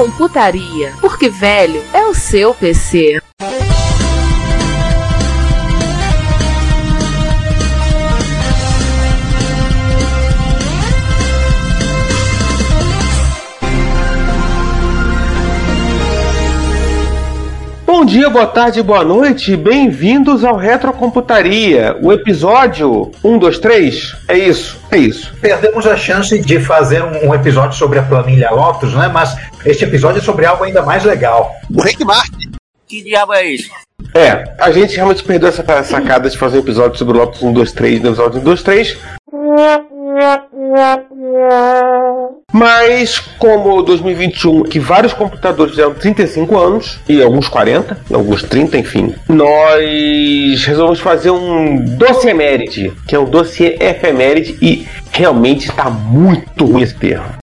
Retrocomputaria, porque velho é o seu PC. Dia, boa tarde, boa noite, bem-vindos ao Retrocomputaria, o episódio 1, 2, 3. É isso, é isso. Perdemos a chance de fazer um, episódio sobre a planilha Lotus, né? Mas este episódio é sobre algo ainda mais legal. O Rick Martin. Que diabo é isso? É, a gente realmente perdeu essa sacada de fazer um episódio sobre o Lotus 1, 2, 3, no episódio 1, 2, 3. Mas, como 2021, que vários computadores fizeram 35 anos, e alguns 40, alguns 30, enfim, nós resolvemos fazer um dossiê eméride, que é um dossiê efeméride, e realmente está muito ruim esse termo.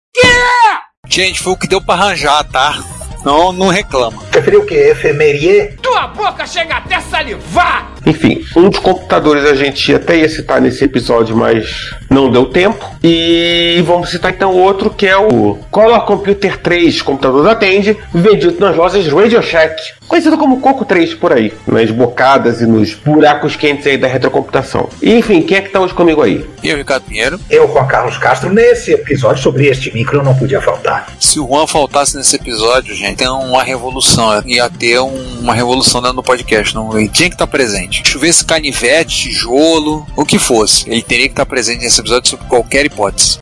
Gente, foi o que deu pra arranjar, tá? Não, não reclama. Preferiu o que? Efemerie? Tua boca chega até salivar! Enfim, um dos computadores a gente até ia citar nesse episódio, mas não deu tempo. E vamos citar então outro que é o Color Computer 3, computador da Tandy, vendido nas lojas Radio Shack, conhecido como Coco 3 por aí, nas bocadas e nos buracos quentes aí da retrocomputação. E, enfim, quem é que tá hoje comigo aí? Eu, Ricardo Pinheiro. Eu, Juan Carlos Castro, nesse episódio sobre este micro não podia faltar. Se o Juan faltasse nesse episódio, gente, tem uma revolução. Ia ter um- uma revolução dentro do podcast. Não, ele tinha que estar presente. Chovesse canivete, tijolo, o que fosse. Ele teria que estar presente nesse episódio sob qualquer hipótese.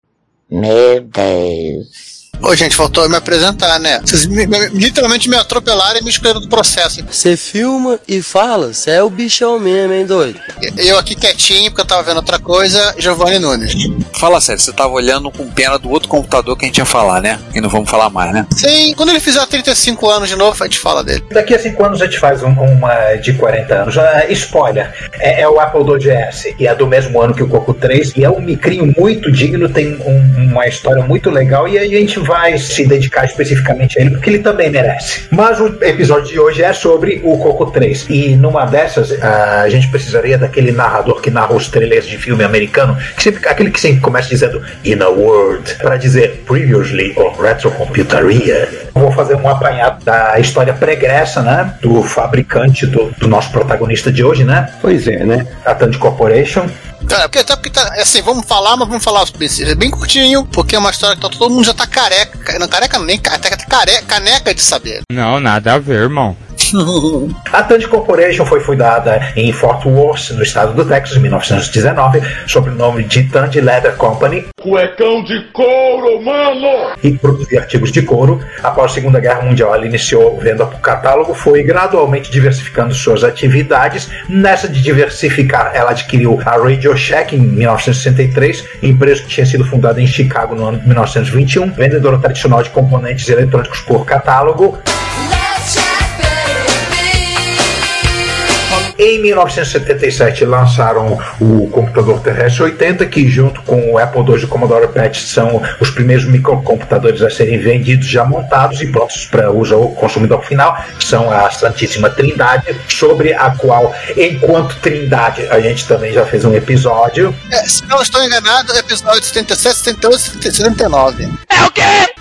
Meu Deus. Ô, gente, faltou eu me apresentar, né? Vocês me- me- literalmente me atropelaram e me excluíram do processo. Você filma e fala, você é o bichão mesmo, hein, doido? Eu aqui quietinho, porque eu tava vendo outra coisa, Giovanni Nunes. Fala sério, você tava olhando com pena do outro computador que a gente ia falar, né? E não vamos falar mais, né? Sim, quando ele fizer 35 anos de novo, a gente fala dele. Daqui a 5 anos a gente faz um- uma de 40 anos. Ah, spoiler, é, é o Apple II GS, que é do mesmo ano que o Coco 3, e é um micrinho muito digno, tem um- uma história muito legal, e a gente vai se dedicar especificamente a ele, porque ele também merece. Mas o episódio de hoje é sobre o Coco 3, e numa dessas a gente precisaria daquele narrador que narra os trailers de filme americano, que sempre- aquele que sempre começa dizendo In a Word, para dizer Previously on Retrocomputaria. Vou fazer um apanhado da história pregressa, né? Do fabricante do, do nosso protagonista de hoje, né? Pois é, né? A Tandy Corporation. Cara, porque até porque tá, assim, vamos falar, mas vamos falar bem, bem curtinho, porque é uma história que tá- todo mundo já tá careca, não careca nem até careca, caneca de saber. Não, nada a ver, irmão. A Tandy Corporation foi fundada em Fort Worth, no estado do Texas, em 1919, sob o nome de Tandy Leather Company. Cuecão de couro, mano! e produzir artigos de couro. Após a Segunda Guerra Mundial, ela iniciou venda por catálogo, foi gradualmente diversificando suas atividades. Nessa de diversificar, ela adquiriu a Radio Shack em 1963, empresa que tinha sido fundada em Chicago no ano de 1921, vendedora tradicional de componentes eletrônicos por catálogo. Em 1977 lançaram o computador terrestre 80, que junto com o Apple II e o Commodore PET são os primeiros microcomputadores a serem vendidos já montados e prontos para uso ao consumidor final. São a Santíssima Trindade, sobre a qual, enquanto Trindade, a gente também já fez um episódio. É, se não estou enganado, é episódio 77, 78, 79.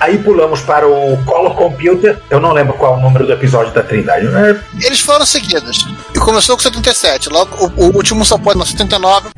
Aí pulamos para o Color Computer. Eu não lembro qual é o número do episódio da Trindade. É, Eles foram seguidos. E começou com 77, logo o, o último só pode no 79.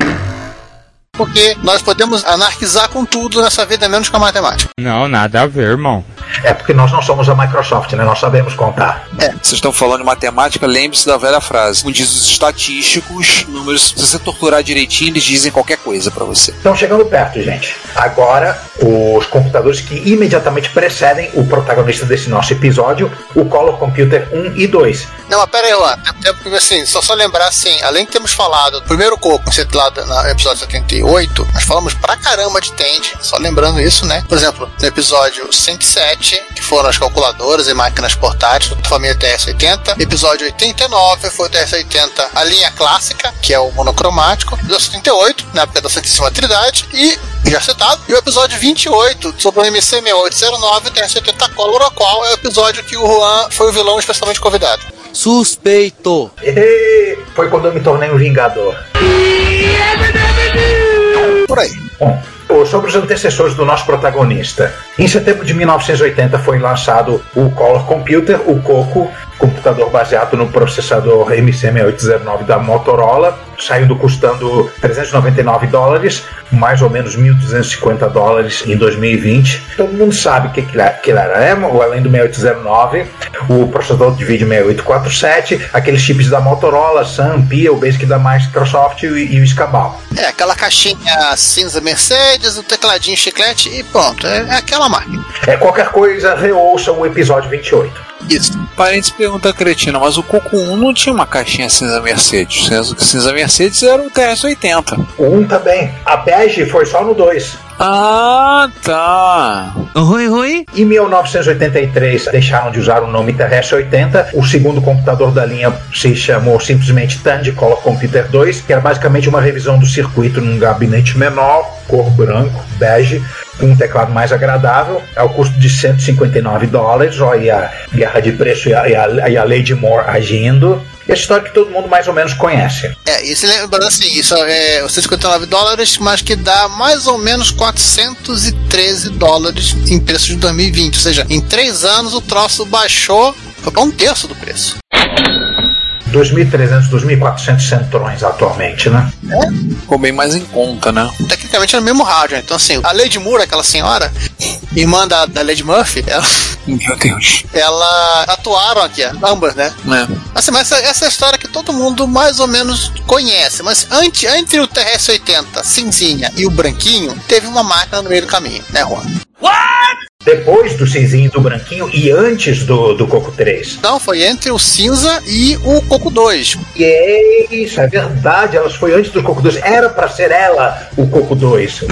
Porque nós podemos anarquizar com tudo nessa vida, menos com a matemática. Não, nada a ver, irmão. É porque nós não somos a Microsoft, né? Nós sabemos contar. É, vocês estão falando de matemática, lembre-se da velha frase. Como diz os estatísticos, números, se você torturar direitinho, eles dizem qualquer coisa para você. Estão chegando perto, gente. Agora, os computadores que imediatamente precedem o protagonista desse nosso episódio, o Color Computer 1 e 2. Não, mas pera aí, Juan. É porque, assim, só só lembrar, assim, além de termos falado do primeiro coco, você lá no episódio 78, nós falamos pra caramba de Tend, só lembrando isso, né? Por exemplo, no episódio 107, que foram as calculadoras e máquinas portáteis da família TS-80, episódio 89 foi o TS-80, a linha clássica, que é o monocromático, episódio 78, na época da Santíssima Trindade, e já citado, e o episódio 28 sobre o MC6809 TS-80 Color, o qual é o episódio que o Juan foi o vilão especialmente convidado. Suspeito. E foi quando eu me tornei um vingador. Por aí. Bom, sobre os antecessores do nosso protagonista. Em setembro de 1980 foi lançado o Color Computer, o Coco, computador baseado no processador MC6809 da Motorola, saindo custando 399 dólares, mais ou menos 1.250 dólares em 2020. Todo mundo sabe o que que ele era, né? O- além do 6809, o processador de vídeo 6847, aqueles chips da Motorola, Sun, Pia, o Basic da Microsoft e, e o Escabal. É, aquela caixinha cinza Mercedes, o tecladinho chiclete e pronto. É, é aquela máquina. É, qualquer coisa, reouça o episódio 28. Isso. Parentes pergunta cretina, mas o Coco 1 não tinha uma caixinha cinza Mercedes. O cinza Mercedes era o TS-80. O 1 também. A bege foi só no 2. Ah, tá. Oi, oi. Em 1983 deixaram de usar o nome TRS-80. O segundo computador da linha se chamou simplesmente Tandy Color Computer 2, que era basicamente uma revisão do circuito num gabinete menor, cor branco, bege, um teclado mais agradável, ao custo de 159 dólares. Olha a guerra de preço e a, e a, e a Lady Moore agindo. Essa história que todo mundo mais ou menos conhece. É, e se lembrando assim, isso é os 159 dólares, mas que dá mais ou menos 413 dólares em preço de 2020. Ou seja, em três anos o troço baixou um terço do preço. 2.300, 2.400 centrões atualmente, né? Ficou bem mais em conta, né? Tecnicamente é no mesmo rádio. Então, assim, a Lady Moore, aquela senhora, irmã da, da Lady Murphy, ela, Meu Deus. ela atuaram aqui, ambas, né? É. Assim, mas essa, essa é a história que todo mundo mais ou menos conhece. Mas ante, entre o TRS-80 cinzinha e o branquinho, teve uma máquina no meio do caminho, né, Juan? Depois do cinzinho e do branquinho e antes do, do Coco 3. Não, foi entre o cinza e o Coco 2. E é isso, é verdade, elas foi antes do Coco 2. Era pra ser ela o Coco 2.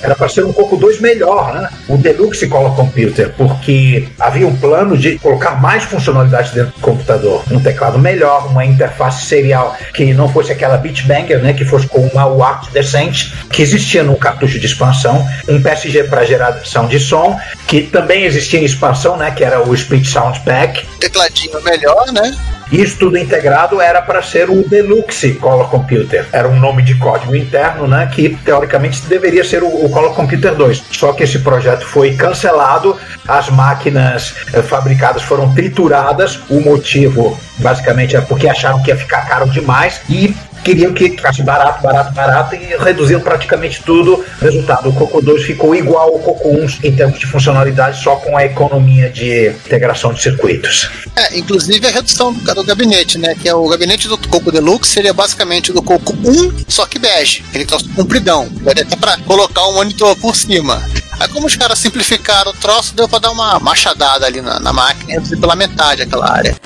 Era pra ser um Coco 2 melhor, né? O Deluxe Color Computer, porque havia um plano de colocar mais funcionalidades dentro do computador. Um teclado melhor, uma interface serial que não fosse aquela Bitbanger, né? Que fosse com uma UART decente, que existia no cartucho de expansão. Um PSG para geração de som, que também existia em expansão, né? Que era o Split Sound Pack. Tecladinho melhor, né? Isso tudo integrado era para ser o Deluxe Color Computer. Era um nome de código interno, né? Que teoricamente deveria ser o, o Color Computer 2. Só que esse projeto foi cancelado, as máquinas eh, fabricadas foram trituradas. O motivo, basicamente, é porque acharam que ia ficar caro demais e queriam que ficasse barato, barato, barato e reduziram praticamente tudo. Resultado, o Coco 2 ficou igual ao Coco 1 em termos de funcionalidade, só com a economia de integração de circuitos. É, inclusive a redução do, do gabinete, né? Que é o gabinete do Coco Deluxe seria basicamente do Coco 1, só que bege. Ele troço compridão. Daria até pra colocar um monitor por cima. Aí como os caras simplificaram o troço, deu pra dar uma machadada ali na, na máquina e reduzir pela metade aquela área.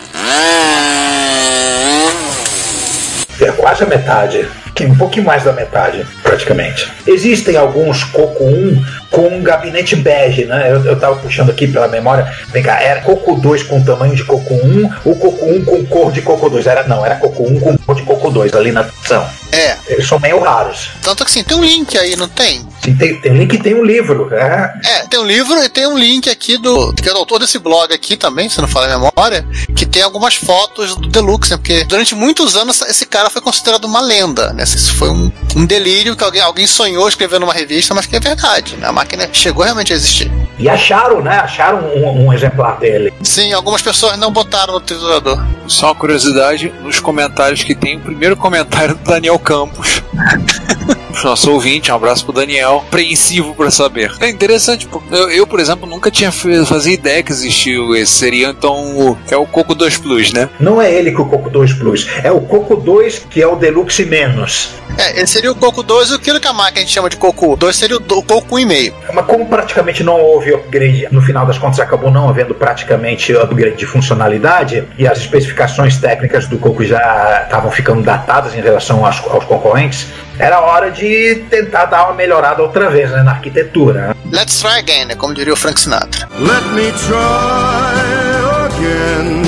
É quase a metade. Que um pouquinho mais da metade, praticamente. Existem alguns Coco 1 com um gabinete bege, né? Eu, eu tava puxando aqui pela memória. Vem cá, era Coco 2 com tamanho de Coco 1 ou Coco 1 com cor de Coco 2? Era, não, era Coco 1 com cor de Coco 2 ali na opção. É, Eles são meio raros. tanto que assim, tem um link aí, não tem? Tem, tem link tem um livro. É, É, tem um livro e tem um link aqui do. que é o autor desse blog aqui também, se não falar a memória, que tem algumas fotos do Deluxe, né? Porque durante muitos anos esse cara foi considerado uma lenda, né? Isso foi um, um delírio que alguém, alguém sonhou escrever numa revista, mas que é verdade, né? A máquina chegou realmente a existir. E acharam, né? Acharam um, um exemplar dele. Sim, algumas pessoas não botaram no triturador. Só uma curiosidade, nos comentários que tem, o primeiro comentário do Daniel Campos. nosso ouvinte, um abraço pro Daniel, apreensivo pra saber. É interessante. Eu, eu, por exemplo, nunca tinha fazia ideia que existiu esse. Seria então o, é o Coco 2 Plus, né? Não é ele que o Coco 2 Plus, é o Coco 2 que é o Deluxe menos. É, esse seria o Coco 2 e aquilo que a máquina a gente chama de Coco 2 seria o, do- o Coco 1,5. Mas como praticamente não houve upgrade, no final das contas acabou não havendo praticamente upgrade de funcionalidade e as especificações técnicas do Coco já estavam ficando datadas em relação aos, aos concorrentes, era hora de tentar dar uma melhorada outra vez né, na arquitetura. Let's try again, né? Como diria o Frank Sinatra. Let me try again.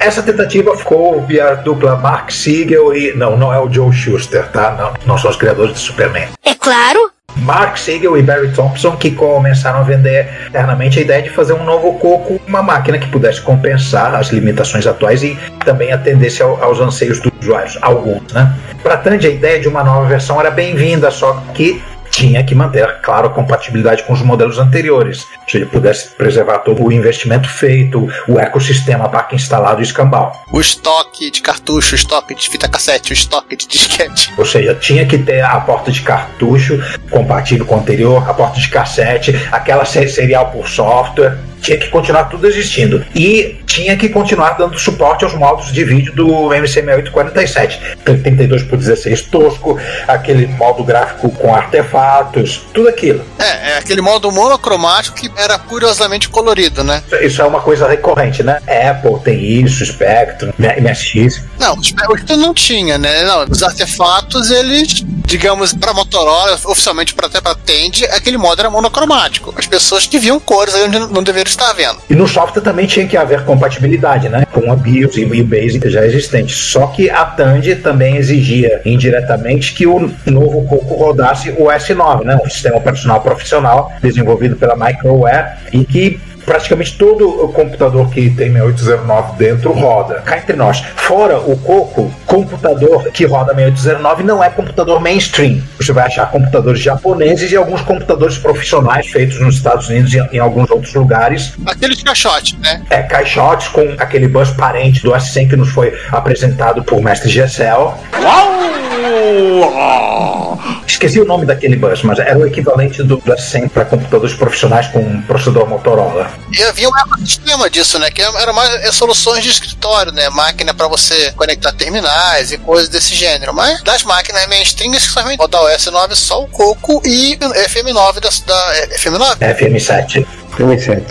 Essa tentativa ficou via a dupla Mark Siegel e. Não, não é o Joe Schuster, tá? Não, não são os criadores de Superman. É claro. Mark Siegel e Barry Thompson que começaram a vender internamente a ideia de fazer um novo coco, uma máquina que pudesse compensar as limitações atuais e também atendesse ao- aos anseios dos usuários, alguns, né? Para Tandy, a ideia de uma nova versão era bem-vinda, só que tinha que manter, claro, a compatibilidade com os modelos anteriores, ou seja, pudesse preservar todo o investimento feito, o ecossistema, placa instalado e o escambau. O estoque de cartucho, o estoque de fita cassete, o estoque de disquete. Ou seja, tinha que ter a porta de cartucho compatível com o anterior, a porta de cassete, aquela se- serial por software. Tinha que continuar tudo existindo. E tinha que continuar dando suporte aos modos de vídeo do MC6847. 32 por 16 tosco, aquele modo gráfico com artefatos, tudo aquilo. É, é aquele modo monocromático que era curiosamente colorido, né? Isso é uma coisa recorrente, né? Apple tem isso, Spectrum, MSX. Não, o Spectrum não tinha, né? Não, os artefatos, eles, digamos, para Motorola, oficialmente para até para Tandy, aquele modo era monocromático. As pessoas que viam cores aí onde não deveriam estar vendo. E no software também tinha que haver compatibilidade, né? Com a BIOS e o Basic já existente. Só que a Tandy também exigia indiretamente que o novo Coco rodasse o S9, né? Um sistema operacional profissional desenvolvido pela Microware e que praticamente todo o computador que tem 6809 dentro roda. Cá entre nós, fora o Coco, computador que roda 6809 não é computador mainstream. Você vai achar computadores japoneses e alguns computadores profissionais feitos nos Estados Unidos e em alguns outros lugares Aqueles caixotes, né? é, caixotes com aquele bus parente do S100 que nos foi apresentado por Mestre Gessel. Esqueci o nome daquele bus, mas era o equivalente do, do S100 para computadores profissionais com um processador Motorola. E havia um ecossistema disso, né? Que era mais é, soluções de escritório, né? Máquina para você conectar terminais e coisas desse gênero. Mas das máquinas mainstream, essencialmente, o da OS9 só o Coco e o FM9 da, da é, FM9? FM7. FM7.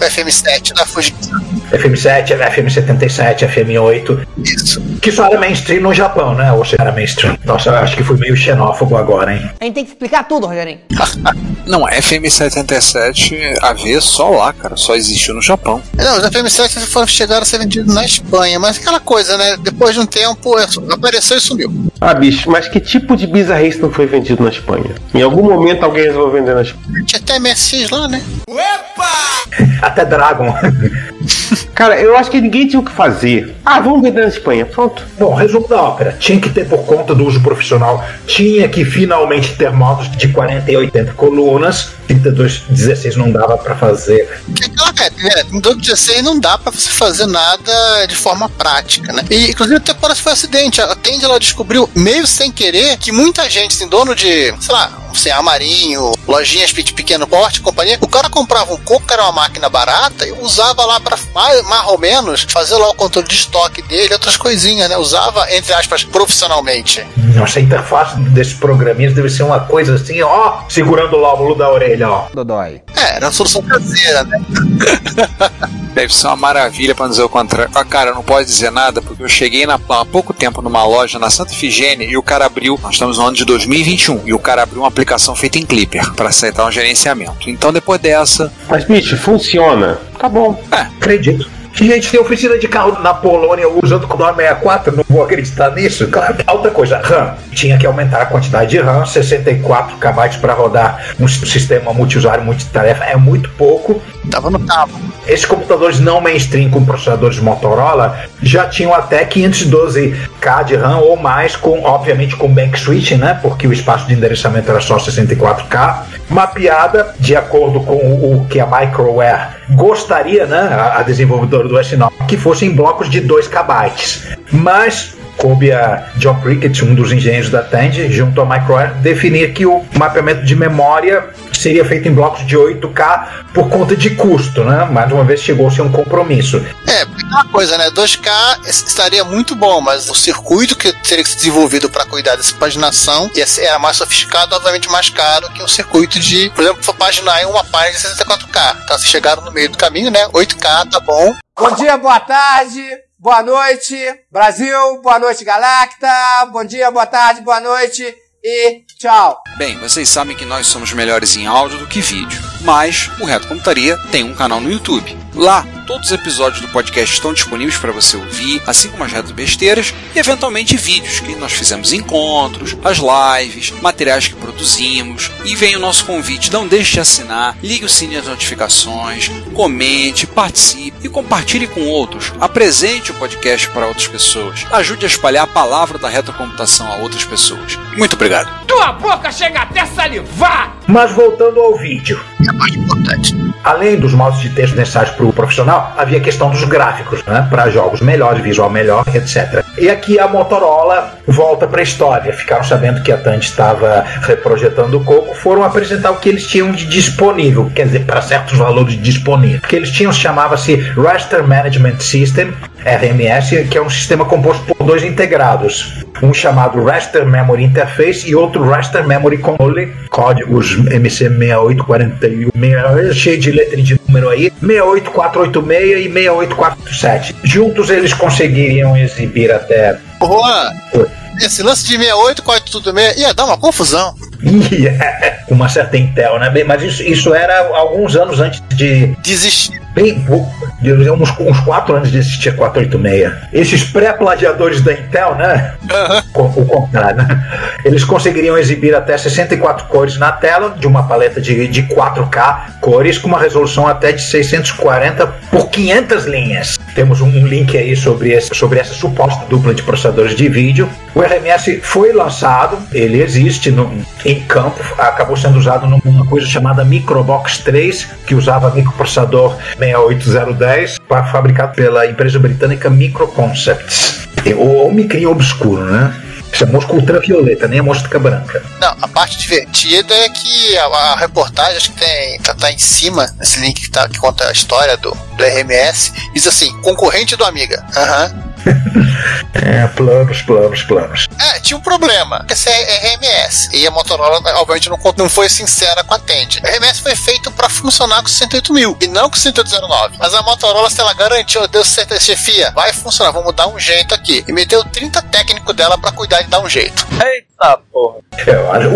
O FM7 da Fujitsu. FM7, FM77, FM8. Isso. Que só era mainstream no Japão, né? Ou seja, era mainstream. Nossa, eu acho que fui meio xenófobo agora, hein? A gente tem que explicar tudo, Rogerinho. Não, FM77 AV só lá, cara, só existiu no Japão. Não, os FM7 foram, chegaram a ser vendidos na Espanha, mas aquela coisa, né? Depois de um tempo, é, apareceu e sumiu. Ah, bicho, mas que tipo de bizarrice não foi vendido na Espanha? Em algum momento alguém resolveu vender na Espanha. Tinha até MSX lá, né? Até Dragon. Cara, eu acho que ninguém tinha o que fazer. Ah, vamos vender na Espanha. Pronto. Bom, resumo da ópera. Tinha que ter por conta do uso profissional, tinha que finalmente ter modos de 40 e 80 colunas. 32, 16 não dava pra fazer. Aquela é, em 2016 não dá pra você fazer nada de forma prática, né? E inclusive até parece que foi um acidente. A Tandy ela descobriu meio sem querer que muita gente, assim, dono de, sei lá, sei lá, Marinho, lojinhas de pequeno porte, companhia, o cara comprava um coco, que era uma máquina barata, e usava lá pra mais, mais ou menos fazer lá o controle de estoque dele, outras coisinhas, né? Usava, entre aspas, profissionalmente. Nossa, a interface desses programinhas deve ser uma coisa assim, ó, segurando o lóbulo da orelha, ó. Dodói. É, era uma solução caseira, né? Deve ser uma maravilha pra não dizer o contrário. Ah, cara, não pode dizer nada, porque eu cheguei na- há pouco tempo numa loja na Santa Efigênia e o cara abriu. Nós estamos no ano de 2021 e o cara abriu uma aplicação feita em Clipper para aceitar um gerenciamento. Então depois dessa. Mas, bicho, funciona. Tá bom. Acredito. Gente, tem oficina de carro na Polônia usando o Commodore 64, não vou acreditar nisso. Claro. Outra coisa, RAM. Tinha que aumentar a quantidade de RAM, 64 KB para rodar um sistema multiusuário, multitarefa, é muito pouco. Tava no cabo. Esses computadores não mainstream com processadores Motorola já tinham até 512K de RAM ou mais, com obviamente com bank switching, né? Porque o espaço de endereçamento era só 64K, mapeada de acordo com o que a Microware gostaria, né? A, a desenvolvedora do S9, que fossem blocos de 2 KB. Mas coube a John Cricket, um dos engenheiros da Tandy, junto ao Microair, definir que o mapeamento de memória seria feito em blocos de 8K por conta de custo, né? Mais uma vez chegou-se a um compromisso. É, aquela coisa, né? 2K estaria muito bom, mas o circuito que teria que ser desenvolvido para cuidar dessa paginação ia ser- era mais sofisticado, obviamente mais caro que um circuito de, por exemplo, paginar em uma página de 64K. Então, se chegaram no meio do caminho, né? 8K tá bom. Bom dia, boa tarde, boa noite, Brasil, boa noite, Galacta, bom dia, boa tarde, boa noite e tchau. Bem, vocês sabem que nós somos melhores em áudio do que vídeo, mas o Reto Computaria tem um canal no YouTube. Lá, todos os episódios do podcast estão disponíveis para você ouvir, assim como as reto besteiras e eventualmente vídeos que nós fizemos encontros, as lives, materiais que produzimos. E vem o nosso convite, não deixe de assinar, ligue o sininho das notificações, comente, participe e compartilhe com outros. Apresente o podcast para outras pessoas. Ajude a espalhar a palavra da retrocomputação a outras pessoas. Muito obrigado. Tua boca chega até salivar! Mas voltando ao vídeo. É a parte importante. Além dos modos de texto necessários para o profissional, havia a questão dos gráficos, né? Para jogos melhores, visual melhor, etc. E aqui a Motorola volta para a história. Ficaram sabendo que a Tandy estava reprojetando o Coco, foram apresentar o que eles tinham de disponível, quer dizer, para certos valores disponíveis. O que eles tinham chamava-se Raster Management System, RMS, que é um sistema composto por dois integrados. Um chamado Raster Memory Interface e outro Raster Memory Controller, códigos MC6841, cheio de letra de número aí, 68486 e 68447. Juntos eles conseguiriam exibir até. Juan, esse lance de 68, 486 ia dar uma confusão. Ia, com uma certa Intel, né? Mas isso, isso era alguns anos antes de. Desistir. Bem, vou- de uns, uns 4 anos de existir 486. Esses pré-plagiadores da Intel, né? Uhum. O, o contrário, né? Eles conseguiriam exibir até 64 cores na tela de uma paleta de, de 4K cores com uma resolução até de 640 por 500 linhas. Temos um link aí sobre, esse, sobre essa suposta dupla de processadores de vídeo. O RMS foi lançado, ele existe no, em campo, acabou sendo usado numa coisa chamada Microbox 3, que usava microprocessador 6800 2010, fabricado pela empresa britânica Microconcepts. O micrinho obscuro, né? Isso é mosca ultravioleta, nem é mosca branca. Não, a parte divertida é que a, a reportagem, acho que tem, tá, tá, em cima, nesse link que, tá, que conta a história do, do RMS, diz assim: concorrente do Amiga. Aham. Uhum. É, planos, planos, planos. É, tinha um problema. Esse é RMS. E a Motorola, obviamente, não, não foi sincera com a Tend. O RMS foi feito para funcionar com 68 mil e não com 6809. Mas a Motorola, se ela garantiu, deu certo, chefia, vai funcionar, vamos dar um jeito aqui. E meteu 30 técnicos dela para cuidar de dar um jeito. Eita porra. Eu acho-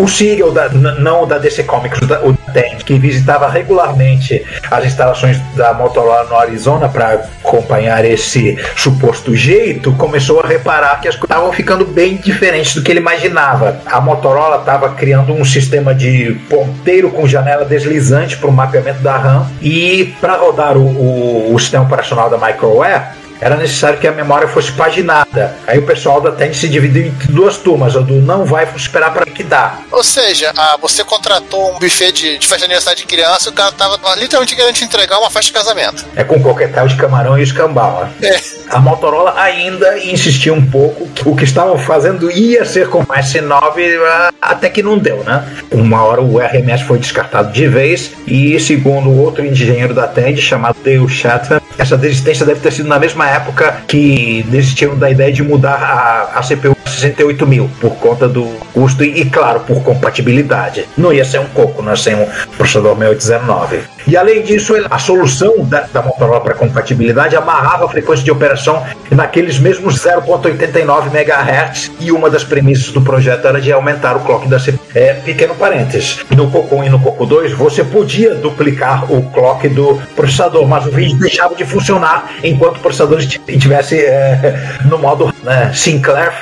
O o da, não o da DC Comics, o da, o que visitava regularmente as instalações da Motorola no Arizona para acompanhar esse suposto jeito, começou a reparar que as coisas estavam ficando bem diferentes do que ele imaginava. A Motorola estava criando um sistema de ponteiro com janela deslizante para o mapeamento da RAM e para rodar o, o- o sistema operacional da Microware era necessário que a memória fosse paginada. Aí o pessoal da Tandy se dividiu em duas turmas, a do não vai esperar para que dá. Ou seja, ah, você contratou um buffet de, de festa de aniversário de criança e o cara tava literalmente querendo te entregar uma festa de casamento. É com coquetel de camarão e escambau. né? É. A Motorola ainda insistiu um pouco que o que estavam fazendo ia ser com o S9, ah, até que não deu, né? Uma hora o RMS foi descartado de vez e, segundo outro engenheiro da TED, chamado Dale Chatham, essa desistência deve ter sido na mesma época que desistiram da ideia de mudar a, a CPU 68 mil por conta do custo e, claro, por compatibilidade. Não ia ser um coco, não ia ser um processador 6819. E além disso, a solução da, da Motorola para compatibilidade amarrava a frequência de operação naqueles mesmos 0.89 MHz e uma das premissas do projeto era de aumentar o clock da CPU. É, pequeno parênteses, no Coco 1 e no Coco 2 você podia duplicar o clock do processador, mas o vídeo deixava de funcionar enquanto o processador estivesse é, no modo né, Sinclair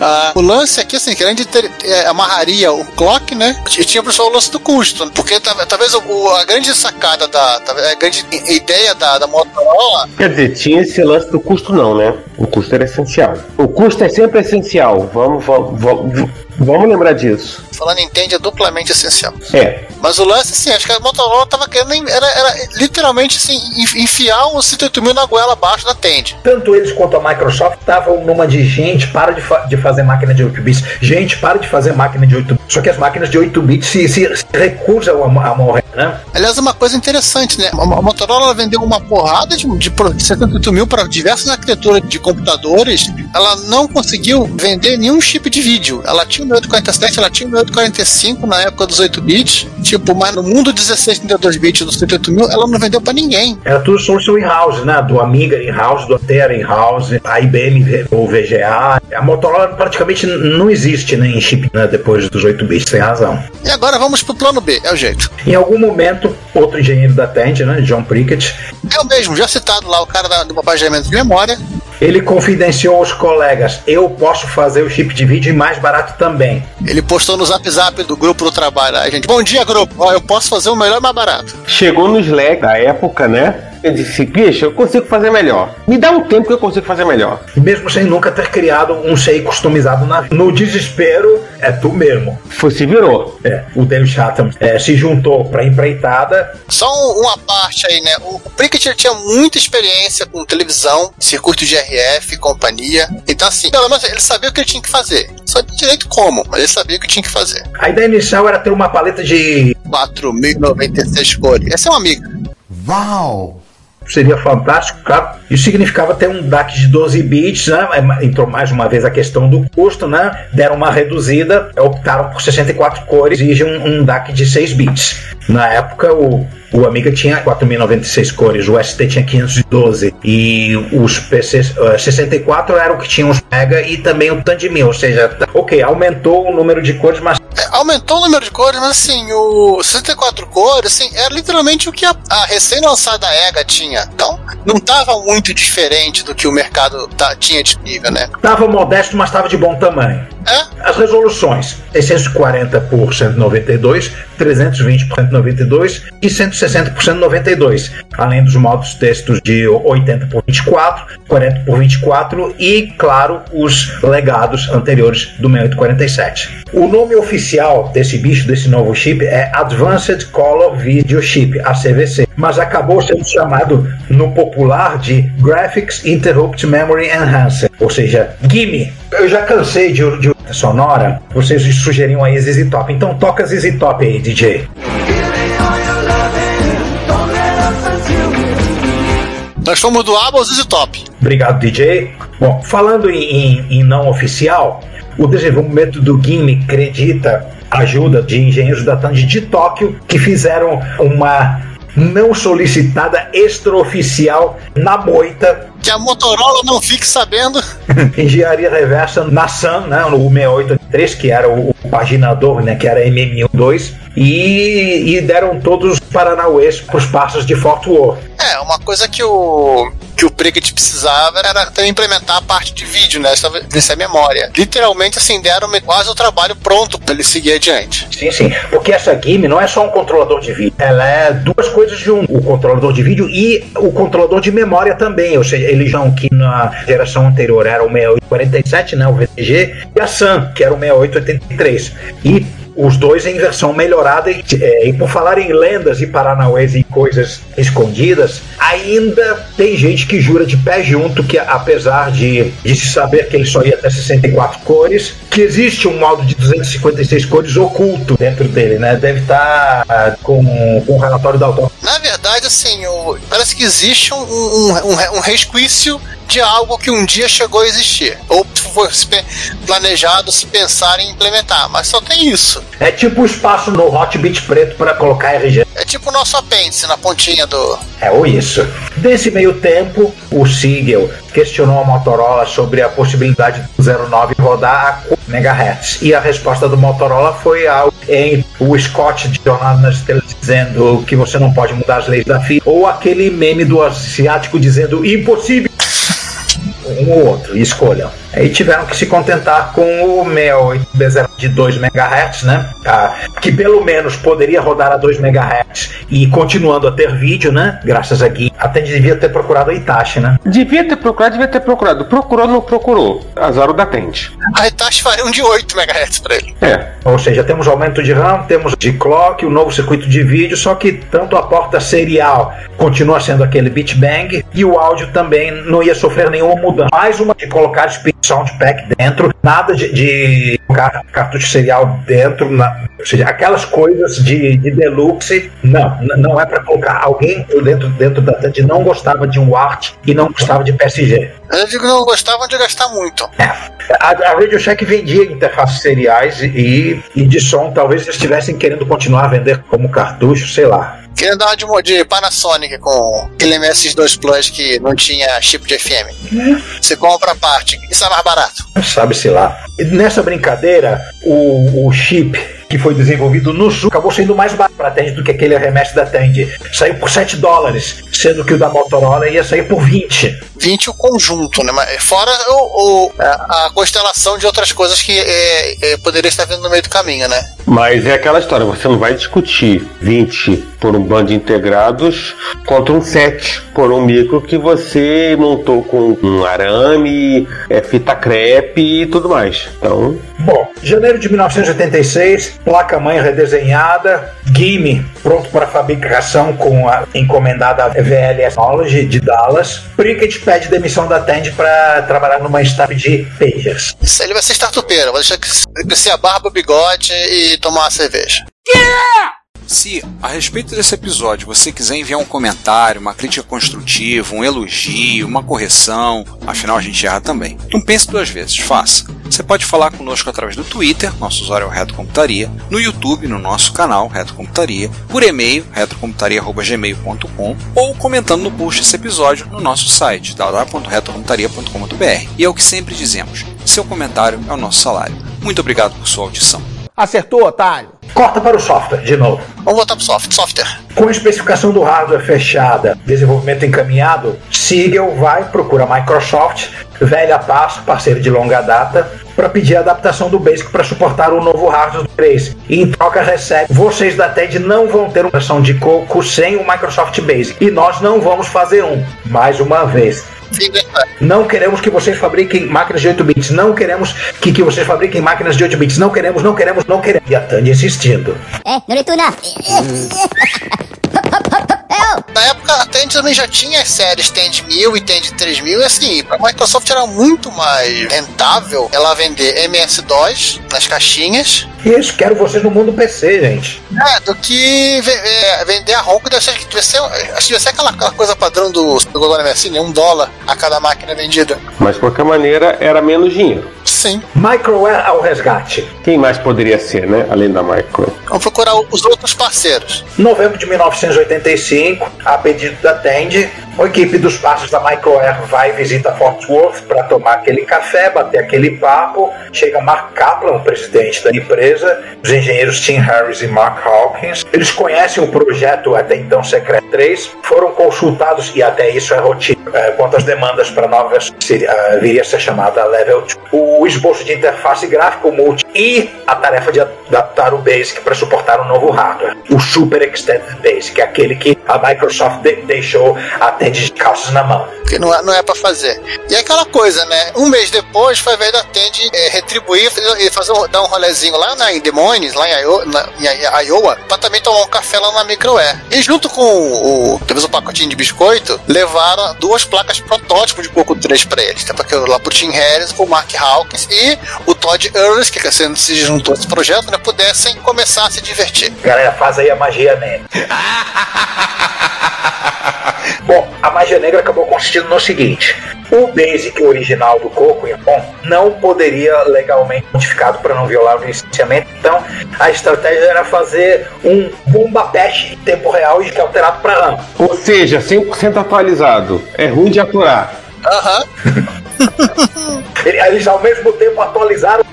Ah, o lance aqui, assim, que ter, é, amarraria o clock, né? E tinha pessoal o lance do custo. Porque tal- talvez o- a grande sacada da. A grande ideia da, da Motorola. Quer dizer, tinha esse lance do custo não, né? O custo era essencial. O custo é sempre essencial. Vamos, vamos, vamos, vamos lembrar disso. Falando em Tandy é duplamente essencial. É. Mas o lance, assim, acho que a Motorola tava querendo. Era, era literalmente assim, en- enfiar o 108 na goela abaixo da Tandy. Tanto eles quanto a Microsoft estavam numa de gente, para de, fa- de fazer máquina de 8 bits. Gente, para de fazer máquina de 8 bits. Só que as máquinas de 8 bits se, se- recusam a, a morrer, né? Aliás, uma coisa interessante, né? A Motorola vendeu uma porrada de, de pro- de 78 mil para diversas arquiteturas de computadores. Ela não conseguiu vender nenhum chip de vídeo. Ela tinha o 847, ela tinha o 845 na época dos 8 bits. Tipo, mas no mundo 16, 32 bits dos 78 mil, ela não vendeu para ninguém. Era tudo solução in-house, né? Do Amiga in-house, do Altera in-house, a IBM ou VGA. A Motorola praticamente não existe né, em chip né, depois dos 8 bits, tem razão. E agora vamos pro plano B, é o jeito. Em algum momento, outro engenheiro da Tandy, né, John Prickett, É o mesmo, já citado lá, o cara da- do papageamento de memória. ele confidenciou aos colegas: eu posso fazer o chip de vídeo e mais barato também. Ele postou no zap zap do grupo do trabalho. Aí, gente, bom dia, grupo. Ó, eu posso fazer o melhor e mais barato. Chegou no Slack da época, né? Eu disse, bicho, eu consigo fazer melhor. Me dá um tempo que eu consigo fazer melhor. Mesmo sem nunca ter criado um CI customizado na No desespero, é tu mesmo. Foi, se virou. É, o David Chatham é, se juntou pra empreitada. Só um- uma parte aí, né? O, o Prickett ele tinha muita experiência com televisão, circuito de RF, companhia. Então, assim, pelo menos ele sabia o que ele tinha que fazer. Só de direito como, mas ele sabia o que tinha que fazer. A ideia inicial era ter uma paleta de 4.096 cores. Essa é uma amiga. Wow! Seria fantástico, claro. Isso significava ter um DAC de 12 bits, né? É, Entrou mais uma vez a questão do custo, né? Deram uma reduzida, optaram por 64 cores e um, um DAC de 6 bits. Na época, o, o Amiga tinha 4096 cores, o ST tinha 512 e os PCs eh, 64 eram o que tinham os Mega e também o TAN de 1000, ou seja, ok, aumentou o número de cores, mas É, aumentou o número de cores, mas assim, o 64 cores, assim, era literalmente o que a, a recém-lançada EGA tinha. Então, não estava muito diferente do que o mercado tá- tinha disponível, né? Tava modesto, mas estava de bom tamanho. As resoluções: 640 por 192, 320 por 192 e 160 por 192, além dos modos textos de 80 por 24, 40 por 24 e, claro, os legados anteriores do 6847. O nome oficial desse bicho, desse novo chip, é Advanced Color Video Chip, ACVC, mas acabou sendo chamado no popular de Graphics Interrupt Memory Enhancer, ou seja, GIME. Eu já cansei de, de sonora, vocês sugeriam aí ZZ Top, então toca ZZ Top aí, DJ. Nós fomos do ABA ao ZZ Top. Obrigado, DJ. Bom, falando em, em- em não oficial, o desenvolvimento do GIME acredita ajuda de engenheiros da Tandy de Tóquio que fizeram uma não solicitada extraoficial na moita Que a Motorola não fique sabendo. engenharia reversa na SAM, né, no 6883, que era o, o paginador, né, que era MM12, e, e deram todos os paranauês para os passos de Fort Worth. É, uma coisa que o que o Prickett precisava era também implementar a parte de vídeo nessa, nessa memória. Literalmente, assim, deram quase o trabalho pronto para ele seguir adiante. Sim, sim. Porque essa GIME não é só um controlador de vídeo. Ela é duas coisas de um. O controlador de vídeo e o controlador de memória também. Ou seja, eles já que na geração anterior era o 6847, né, o VTG, e a SAM, que era o 6883. E os dois em versão melhorada. E, é, e por falar em lendas e paranauês e coisas escondidas, ainda tem gente que jura de pé junto que, apesar de, de se saber que ele só ia até 64 cores, que existe um modo de 256 cores oculto dentro dele, né? Deve estar ah, com, com o relatório da autor. Na verdade, assim, o- parece que existe um, um, um- um resquício de algo que um dia chegou a existir. Ou pe- planejado se pensar em implementar, mas só tem isso. É tipo o espaço no Hotbit preto para colocar RG. É tipo o nosso apêndice na pontinha do. É, ou isso. Nesse meio tempo, o Siegel questionou a Motorola sobre a possibilidade do 09 rodar a 4 MHz. E a resposta do Motorola foi algo em o Scott de Jornada nas Estrelas dizendo que você não pode mudar as leis da física, ou aquele meme do asiático dizendo impossível. Um ou outro, escolham. Aí tiveram que se contentar com o 68B0 de 2 MHz, né? Ah, que pelo menos poderia rodar a 2 MHz e continuando a ter vídeo, né? Graças a Gui. Até devia ter procurado a Itachi, né? Devia ter procurado, devia ter procurado. Procurou, não procurou. Azar o da Tente. A Itachi faria um de 8 MHz pra ele. É. Ou seja, temos aumento de RAM, temos de clock, o novo circuito de vídeo, só que tanto a porta serial continua sendo aquele bit bang e o áudio também não ia sofrer nenhuma mudança. Mais uma de colocar speed sound pack dentro, nada de, de cartucho serial dentro, na- ou seja, aquelas coisas de, de deluxe, não, não é para colocar. Alguém dentro, dentro da TED não gostava de um art e não gostava de PSG. Eu digo que não gostavam de gastar muito. A, a Radio Shack vendia interfaces seriais e, e de som, talvez eles estivessem querendo continuar a vender como cartucho, sei lá. Queria dar uma de, de Panasonic com aquele MS2 Plus que não tinha chip de FM. Você compra a parte, isso é mais barato. Sabe-se lá. Nessa brincadeira, o, o chip que foi desenvolvido no Sul acabou sendo mais barato para a Tandy do que aquele remessa da Tandy. Saiu por 7 dólares, sendo que o da Motorola ia sair por 20. 20 o conjunto, né? Mas Fora o, o- a, a constelação de outras coisas que é, é, poderia estar vindo no meio do caminho, né? Mas é aquela história, você não vai discutir 20 por um bando de integrados contra um 7 por um micro que você montou com um arame, é, fita crepe e tudo mais. Então, Bom, janeiro de 1986, placa-mãe redesenhada, Gimme pronto para fabricação com a encomendada VLS Technology de Dallas, Prickett pede demissão da Tandy para trabalhar numa startup de pagers. Isso aí ele vai ser startupeiro, vai deixar crescer a barba, o bigode e tomar uma cerveja. Se, a respeito desse episódio, você quiser enviar um comentário, uma crítica construtiva, um elogio, uma correção, afinal a gente erra também. Não pense duas vezes, faça. Você pode falar conosco através do Twitter, nosso usuário é o Reto Computaria, no YouTube, no nosso canal Reto Computaria, por e-mail, retrocomputaria.gmail.com ou comentando no post desse episódio no nosso site, www.retrocomputaria.com.br. E é o que sempre dizemos, seu comentário é o nosso salário. Muito obrigado por sua audição. Acertou, otário? Corta para o software, de novo. Vamos voltar pro soft, software. Com a especificação do hardware fechada, desenvolvimento encaminhado, Siegel vai, procura a Microsoft, velha passo, parceiro de longa data, para pedir a adaptação do Basic para suportar o novo hardware do 3. E em troca recebe, vocês da TED não vão ter uma versão de coco sem o Microsoft Basic. E nós não vamos fazer um, mais uma vez. Não queremos que vocês fabriquem máquinas de 8 bits. Não queremos que, que vocês fabriquem máquinas de 8 bits. Não queremos, não queremos, não queremos. E a Tandy insistindo. É, Norituna. Na época, a Tandy também já tinha as séries Tandy 1000 e Tandy 3000, e assim, a Microsoft era muito mais rentável ela vender MS-DOS nas caixinhas Isso, quero vocês no mundo PC, gente. é, do que é, vender a que deve ser, deve ser, acho que deve ser aquela, aquela coisa padrão do, Google MSN, um dólar a cada máquina vendida. mas de qualquer maneira era menos dinheiro. Sim. Microware ao resgate. Quem mais poderia ser, né? Além da Micro. Vamos procurar os outros parceiros. Novembro de 1985, a pedido da Tandy, a equipe dos passos da Microair vai e visita Fort Worth para tomar aquele café, bater aquele papo. Chega Mark Kaplan, o presidente da empresa, os engenheiros Tim Harris e Mark Hawkins. Eles conhecem o projeto até então Secret 3, foram consultados, e até isso é rotina, eh, quanto às demandas para nova versão que seria, eh, viria a ser chamada Level 2. O esboço de interface gráfico multi e a tarefa de adaptar o Basic para suportar o novo hardware. O Super Extended Basic, aquele que a Microsoft de- deixou até de calças na mão. Porque não é, não é pra fazer. E é aquela coisa, né? Um mês depois foi vez da Tandy é, retribuir e fazer um, dar um rolezinho lá na, em Des Moines, lá em Iowa, na, em Iowa, pra também tomar um café lá na Microair. E junto com o, talvez o pacotinho de biscoito, levaram duas placas protótipo de Coco 3 pra eles. Tá? Porque lá pro Tim Harris, o Mark Hawkins e o Todd Earls, que sendo se juntou a esse projeto, né? Pudessem começar a se divertir. Galera, faz aí a magia negra. Bom, a magia negra acabou consistindo no seguinte: o Basic original do Coco em Bom não poderia legalmente modificado para não violar o licenciamento. Então, a estratégia era fazer um bomba patch em tempo real e alterado para RAM. Ou seja, 100% atualizado. É ruim de aturar. Aham. Ele- Eles ao mesmo tempo atualizaram.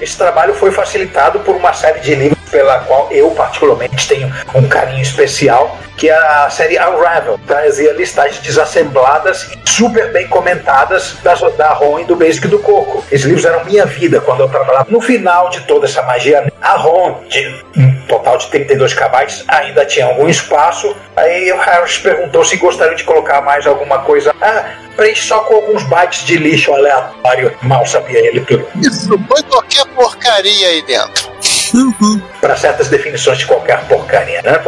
Esse trabalho foi facilitado por uma série de livros pela qual eu particularmente tenho um carinho especial, que é a série Unravel. Trazia listagens desassembladas e super bem comentadas da, da ROM e do Basic do Coco. Esses livros eram minha vida quando eu trabalhava. No final de toda essa magia, a ROM, de um total de 32 KB, ainda tinha algum espaço. Aí o Harris perguntou se gostaria de colocar mais alguma coisa. Ah, preenche só com alguns bytes de lixo aleatório. Mal sabia ele tudo. Isso, põe qualquer porcaria aí dentro. Para certas definições de qualquer porcaria, né?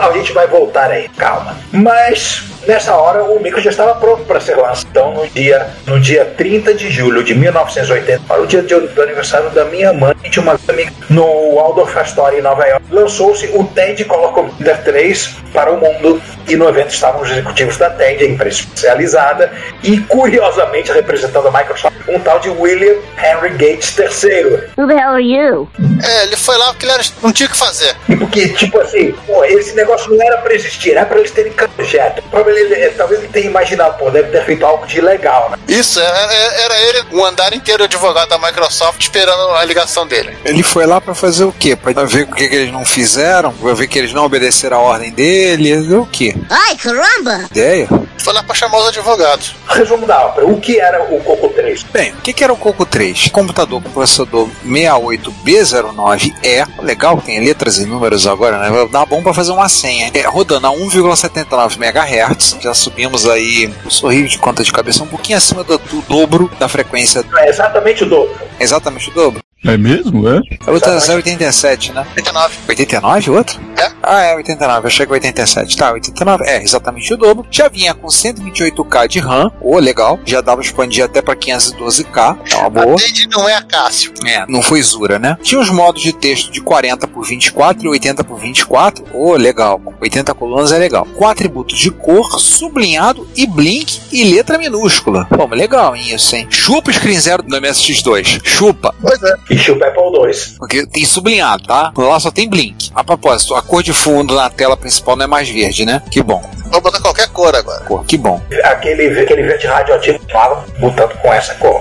A gente vai voltar aí, calma. Mas nessa hora o micro já estava pronto para ser lançado. Então, no dia, no dia 30 de julho de 1980, para o dia do aniversário da minha mãe de uma amiga no Waldorf Astoria em Nova York, lançou-se o TED Color Computer 3 para o mundo. E no evento estavam os executivos da TED, a empresa especializada, e curiosamente representando a Microsoft, um tal de William Henry Gates III. Who the hell are you? É, ele foi lá porque ele era- não tinha o que fazer. E porque, tipo assim, pô, esse negócio não era pra existir, era pra eles terem projeto. Provavelmente ele- talvez ele tenha imaginado, pô, deve ter feito algo de ilegal, né? Isso, era, era ele, o andar inteiro advogado da Microsoft esperando a ligação dele. Ele foi lá pra fazer o quê? Pra ver o que, que eles não fizeram? Pra ver que eles não obedeceram a ordem dele? O quê? Ai, caramba! Ideia? Foi lá pra chamar os advogados. Resumo da ópera, o que era o Coco 3? Bem, o que, que era o Coco 3? Computador com processador 68B09E, legal, tem letras e números agora, né? Dá bom pra fazer uma senha. É, rodando a 1,79 MHz, já subimos aí, o sorriso de conta de cabeça, um pouquinho acima do, do dobro da frequência. É exatamente o dobro. Exatamente o dobro. É mesmo, é? A outra é 87, né? 89. 89 outra? É. Ah, é 89, eu achei que 87. Tá, 89, é exatamente o dobro. Já vinha com 128K de RAM, ô, legal. Já dava pra expandir até pra 512K, é uma boa. Atende não é a Cássio. É, não foi Zura, né? Tinha os modos de texto de 40 por 24 e 80 por 24. Ô, legal. 80 colunas é legal. Com atributos de cor, sublinhado e blink e letra minúscula. Pô, legal hein, isso, hein? Chupa o screen zero do MSX2. Chupa. Pois é. E chupa Apple 2. Porque tem sublinhado, tá? Lá só tem blink. A propósito, a cor de fundo na tela principal não é mais verde, né? Que bom. Vou botar qualquer cor agora. Cor, que bom. Aquele, aquele verde radioativo fala botando com essa cor.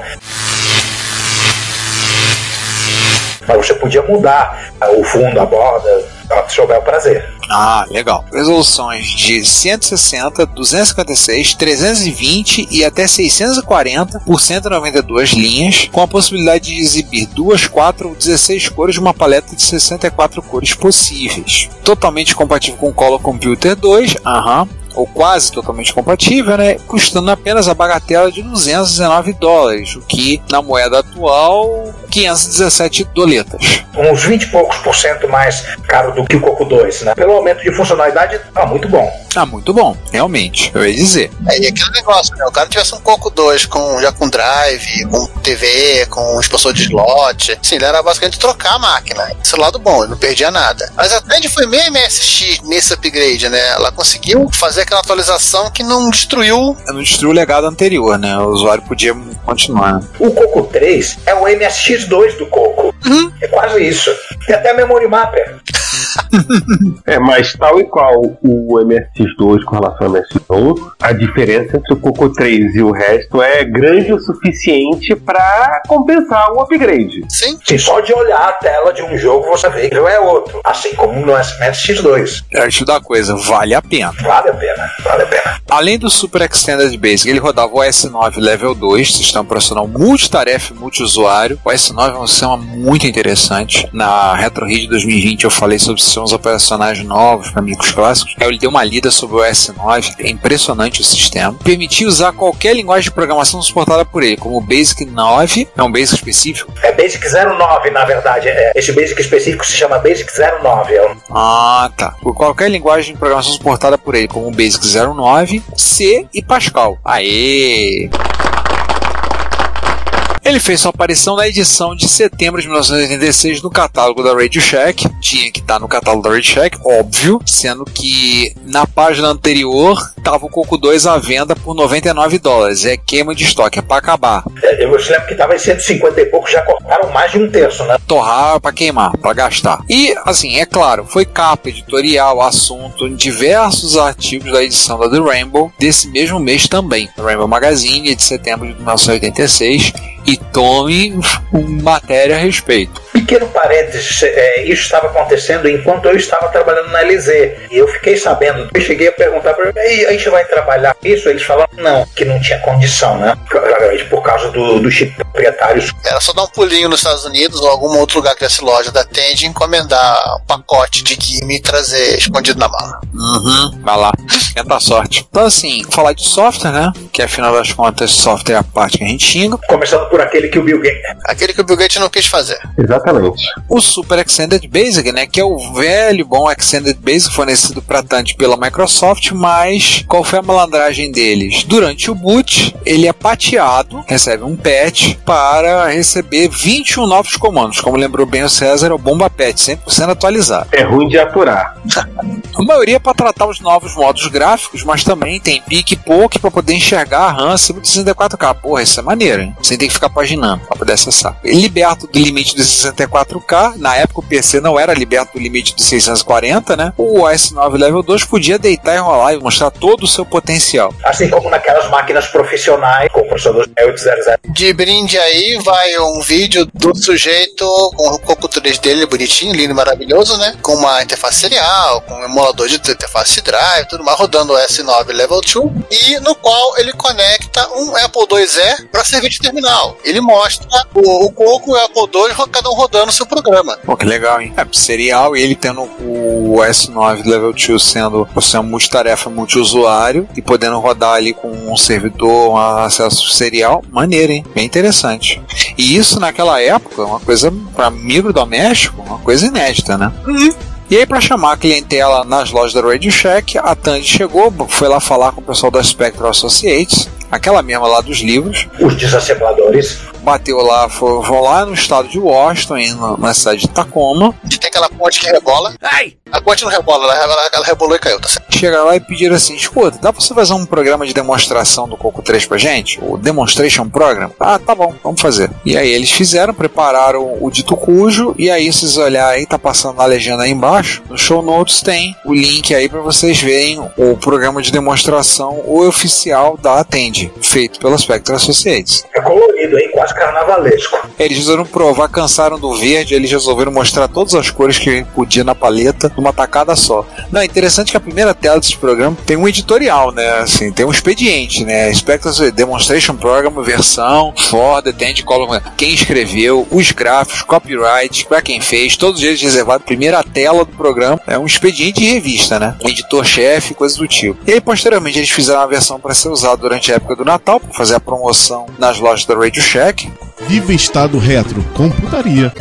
Mas você podia mudar o fundo, a borda, a seu bel prazer. Ah, legal. Resoluções de 160, 256, 320 e até 640 por 192 linhas, com a possibilidade de exibir duas, quatro ou 16 cores de uma paleta de 64 cores possíveis. Totalmente compatível com o Color Computer 2, aham. Ou quase totalmente compatível, né? Custando apenas a bagatela de 219 dólares, o que na moeda atual 517 doletas. Uns 20 e poucos por cento mais caro do que o Coco 2, né? Pelo aumento de funcionalidade, tá muito bom. Ah, muito bom, realmente, eu ia dizer. É, e aquele negócio, né? O cara tivesse um Coco 2 com, já com drive, com TV, com expansor de slot. Sim, ele era basicamente trocar a máquina. Esse lado bom, ele não perdia nada. Mas a Trend foi meio MSX nesse upgrade, né? Ela conseguiu fazer aquela atualização que não destruiu. Não destruiu o legado anterior, né? O usuário podia continuar. O Coco 3 é o MSX2 do Coco. É quase isso. Tem até Memory Mapper. É, mas tal e qual o MSX2 com relação ao MSX1, a diferença entre o Coco 3 e o resto é grande o suficiente para compensar o upgrade. Sim. Sim, só de olhar a tela de um jogo você vê que é outro. Assim como no MSX2. Quero te dar coisa, vale a pena. Vale a pena, vale a pena. Além do Super Extended Basic, ele rodava o S9 Level 2, sistema operacional multitarefa e multiusuário. O S9 é um sistema muito interessante. Na RetroRid 2020 eu falei sobre sistemas operacionais novos para micros clássicos. Aí ele deu uma lida sobre o S9, é impressionante o sistema. Permitia usar qualquer linguagem de programação suportada por ele, como o Basic 9, é um Basic específico. É Basic 09, na verdade. É, esse Basic específico se chama Basic 09. É um- Ah, tá. Por qualquer linguagem de programação suportada por ele, como o Basic 09, C e Pascal. Aê! Ele fez sua aparição na edição de setembro de 1986 no catálogo da Radio Shack. Tinha que estar no catálogo da Radio Shack, óbvio, sendo que na página anterior estava o Coco 2 à venda por 99 dólares. É queima de estoque, é para acabar. é, eu me lembro que tava em 150 e pouco, já cortaram mais de um terço, né? torrar para queimar, para gastar. E, assim, é claro, foi capa, editorial, assunto em diversos artigos da edição da The Rainbow desse mesmo mês também. The Rainbow Magazine, de setembro de 1986. E tome matéria a respeito. Pequeno parênteses, é, isso estava acontecendo enquanto eu estava trabalhando na LZ. E eu fiquei sabendo, eu cheguei a perguntar para ele, a gente vai trabalhar isso? Eles falaram não, que não tinha condição, né? Claramente por causa do, do chip proprietário. Era só dar um pulinho nos Estados Unidos ou algum outro lugar que tivesse loja da Tende, encomendar um pacote de Gimme e trazer escondido na mala. Uhum, vai lá. Tenta a sorte. Então, assim, falar de software, né? Que afinal das contas, software é a parte que a gente xinga. Começando por aquele que o Bill Gates. Aquele que o Bill Gates não quis fazer. Exatamente. O Super Extended Basic, né? Que é o velho bom Extended Basic fornecido para Tandy pela Microsoft, mas qual foi a malandragem deles? Durante o boot, ele é pateado, recebe um patch para receber 21 novos comandos. Como lembrou bem o César, é o Bomba Patch, 100% atualizado. É ruim de aturar. A maioria é para tratar os novos modos gráficos, mas também tem pique e poke para poder enxergar a RAM acima de 64K. Porra, isso é maneiro, hein? Você tem que ficar paginando para poder acessar. Liberto do limite de 64K, na época o PC não era liberto do limite de 640, né? O OS 9 Level 2 podia deitar e rolar e mostrar todo o seu potencial. Assim como naquelas máquinas profissionais com processadores 800. De brinde aí vai um vídeo do sujeito com o Coco 3 dele bonitinho, lindo e maravilhoso, né? Com uma interface serial, com um emulador de interface drive, tudo mais, rodando o S9 Level 2 e no qual ele conecta um Apple IIe para servir de terminal. Ele mostra o, o Coco e o Apple II, cada um rodando o seu programa. Pô, que legal, hein? É, serial e ele tendo o S9 Level 2 sendo você uma multitarefa multiusuário e podendo rodar ali com um servidor, um acesso serial, maneiro, hein? Bem interessante. E isso naquela época, uma coisa para micro doméstico, uma coisa inédita, né? E aí, para chamar a clientela nas lojas da Radio Shack, a Tandy chegou, foi lá falar com o pessoal da Spectral Associates, aquela mesma lá dos livros. Os desassembladores. Bateu lá, foi, vão lá no estado de Washington, na, na cidade de Tacoma. E tem aquela ponte que rebola. Ai! A ponte não rebola, ela, ela, ela rebolou e caiu, tá certo? Chegaram lá e pediram assim: escuta, dá pra você fazer um programa de demonstração do Coco 3 pra gente? O Demonstration Program? Ah, tá bom, vamos fazer. E aí eles fizeram, prepararam o dito cujo, e aí vocês olharem aí, tá passando na legenda aí embaixo, no show notes tem o link aí para vocês verem o programa de demonstração oficial da Atende, feito pela Spectre Associates. É colorido aí, quase carnavalesco. Eles resolveram provar, cansaram do verde, eles resolveram mostrar todas as cores que podia na paleta numa tacada só. Não, é interessante que a primeira tela desse programa tem um editorial, né? Assim, tem um expediente, né? Spectre Demonstration Program, versão, for, Atende, column, quem escreveu, os gráficos, copyright, para quem fez, todos eles reservados, primeira tela do programa, é um expediente de revista, né? Editor-chefe, coisas do tipo. E aí, posteriormente, eles fizeram uma versão para ser usada durante a época do Natal, para fazer a promoção nas lojas da Radio Shack. Viva Estado Retro, computaria.